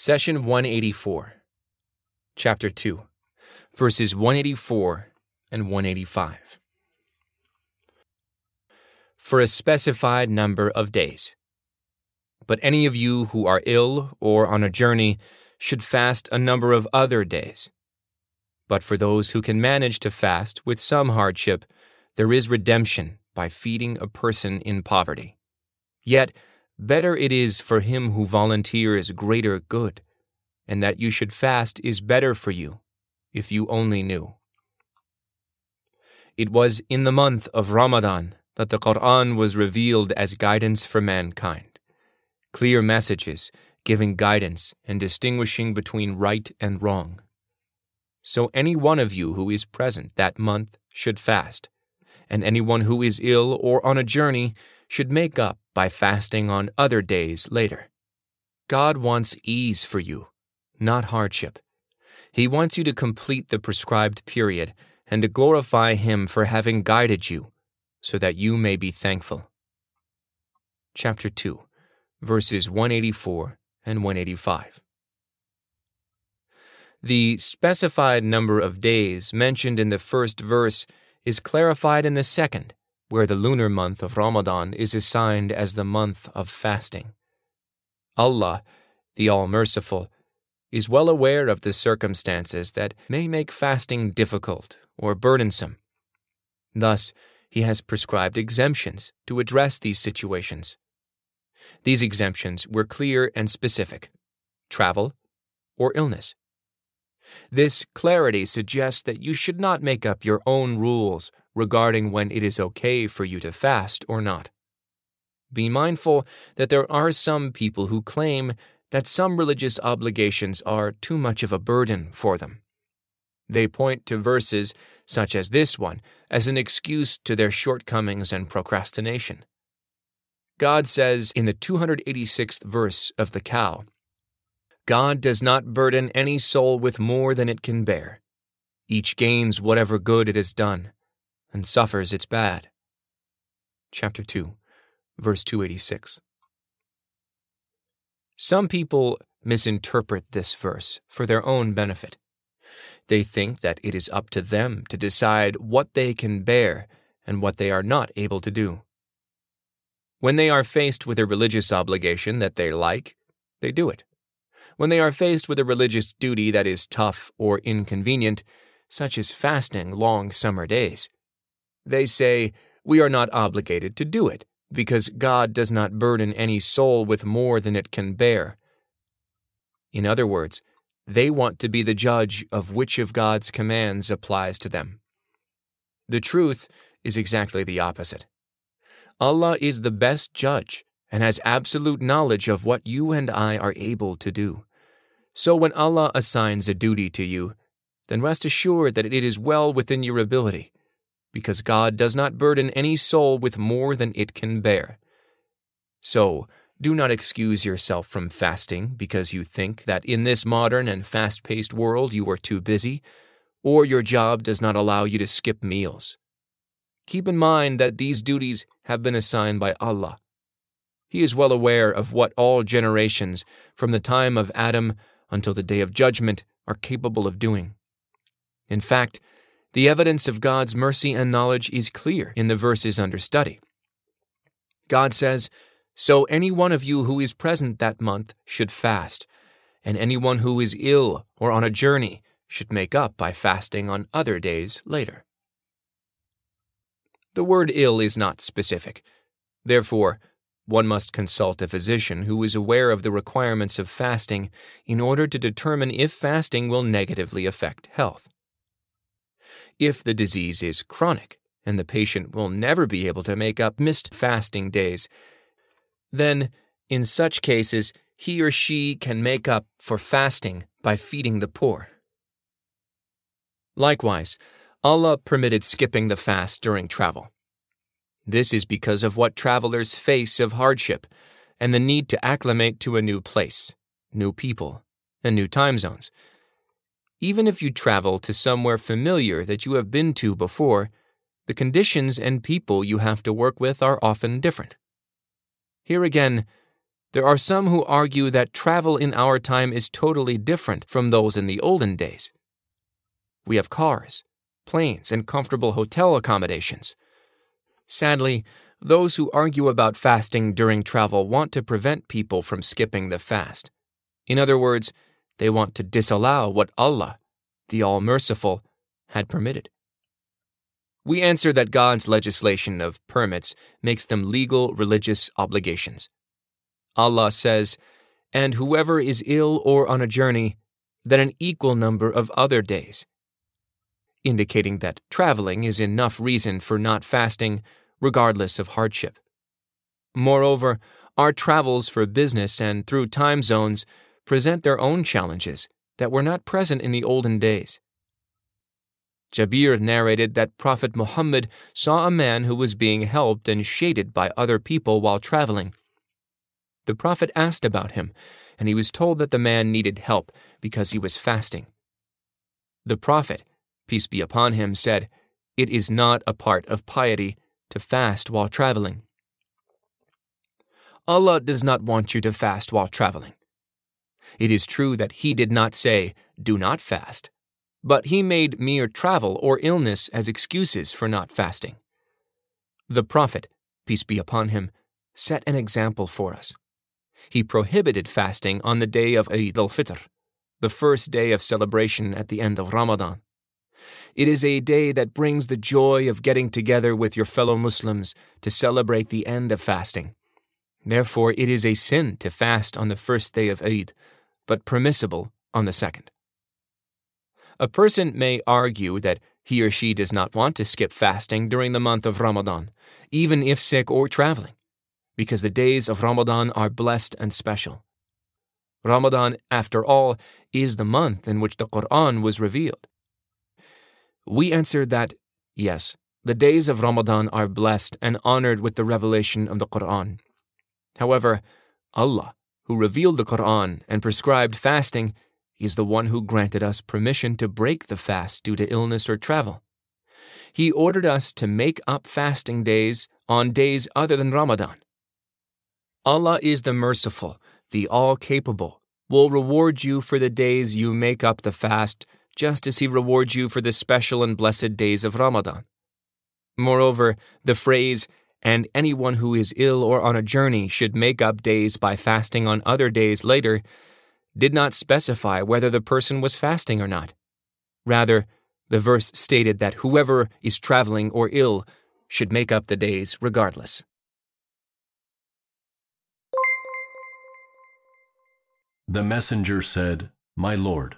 Session 184, Chapter 2, verses 184 and 185. For a specified number of days. But any of you who are ill or on a journey should fast a number of other days. But for those who can manage to fast with some hardship, there is redemption by feeding a person in poverty. Yet, better it is for him who volunteers greater good, and that you should fast is better for you, if you only knew. It was in the month of Ramadan that the Quran was revealed as guidance for mankind, clear messages giving guidance and distinguishing between right and wrong. So any one of you who is present that month should fast, and anyone who is ill or on a journey should make up by fasting on other days later. God wants ease for you, not hardship. He wants you to complete the prescribed period and to glorify Him for having guided you, so that you may be thankful. Chapter 2, verses 184 and 185. The specified number of days mentioned in the first verse is clarified in the second, where the lunar month of Ramadan is assigned as the month of fasting. Allah, the All Merciful, is well aware of the circumstances that may make fasting difficult or burdensome. Thus, He has prescribed exemptions to address these situations. These exemptions were clear and specific travel or illness. This clarity suggests that you should not make up your own rules regarding when it is okay for you to fast or not. Be mindful that there are some people who claim that some religious obligations are too much of a burden for them. They point to verses such as this one as an excuse to their shortcomings and procrastination. God says in the 286th verse of the cow, God does not burden any soul with more than it can bear. Each gains whatever good it has done, and suffers its bad. Chapter 2, verse 286. Some people misinterpret this verse for their own benefit. They think that it is up to them to decide what they can bear and what they are not able to do. When they are faced with a religious obligation that they like, they do it. When they are faced with a religious duty that is tough or inconvenient, such as fasting long summer days, they say, We are not obligated to do it, because God does not burden any soul with more than it can bear. In other words, they want to be the judge of which of God's commands applies to them. The truth is exactly the opposite. Allah is the best judge and has absolute knowledge of what you and I are able to do. So when Allah assigns a duty to you, then rest assured that it is well within your ability, because God does not burden any soul with more than it can bear. So, do not excuse yourself from fasting because you think that in this modern and fast paced world you are too busy, or your job does not allow you to skip meals. Keep in mind that these duties have been assigned by Allah. He is well aware of what all generations, from the time of Adam until the day of judgment, are capable of doing. In fact, the evidence of God's mercy and knowledge is clear in the verses under study. God says, So any one of you who is present that month should fast, and anyone who is ill or on a journey should make up by fasting on other days later. The word ill is not specific. Therefore, one must consult a physician who is aware of the requirements of fasting in order to determine if fasting will negatively affect health. If the disease is chronic and the patient will never be able to make up missed fasting days, then, in such cases, he or she can make up for fasting by feeding the poor. Likewise, Allah permitted skipping the fast during travel. This is because of what travelers face of hardship and the need to acclimate to a new place, new people, and new time zones. Even if you travel to somewhere familiar that you have been to before, the conditions and people you have to work with are often different. Here again, there are some who argue that travel in our time is totally different from those in the olden days. We have cars, planes, and comfortable hotel accommodations. Sadly, those who argue about fasting during travel want to prevent people from skipping the fast. In other words, they want to disallow what Allah, the All Merciful, had permitted. We answer that God's legislation of permits makes them legal religious obligations. Allah says, And whoever is ill or on a journey, then an equal number of other days, indicating that traveling is enough reason for not fasting, regardless of hardship. Moreover, our travels for business and through time zones present their own challenges that were not present in the olden days. Jabir narrated that Prophet Muhammad saw a man who was being helped and shaded by other people while traveling. The Prophet asked about him, and he was told that the man needed help because he was fasting. The Prophet, peace be upon him, said, It is not a part of piety to fast while traveling. Allah does not want you to fast while traveling. It is true that He did not say, Do not fast, but He made mere travel or illness as excuses for not fasting. The Prophet, peace be upon him, set an example for us. He prohibited fasting on the day of Eid al Fitr, the first day of celebration at the end of Ramadan. It is a day that brings the joy of getting together with your fellow Muslims to celebrate the end of fasting. Therefore, it is a sin to fast on the first day of Eid, but permissible on the second. A person may argue that he or she does not want to skip fasting during the month of Ramadan, even if sick or traveling, because the days of Ramadan are blessed and special. Ramadan, after all, is the month in which the Quran was revealed. We answered that, yes, the days of Ramadan are blessed and honored with the revelation of the Quran. However, Allah, who revealed the Quran and prescribed fasting, is the one who granted us permission to break the fast due to illness or travel. He ordered us to make up fasting days on days other than Ramadan. Allah is the merciful, the all capable, will reward you for the days you make up the fast just as He rewards you for the special and blessed days of Ramadan. Moreover, the phrase, and anyone who is ill or on a journey should make up days by fasting on other days later, did not specify whether the person was fasting or not. Rather, the verse stated that whoever is traveling or ill should make up the days regardless. The messenger said, My Lord,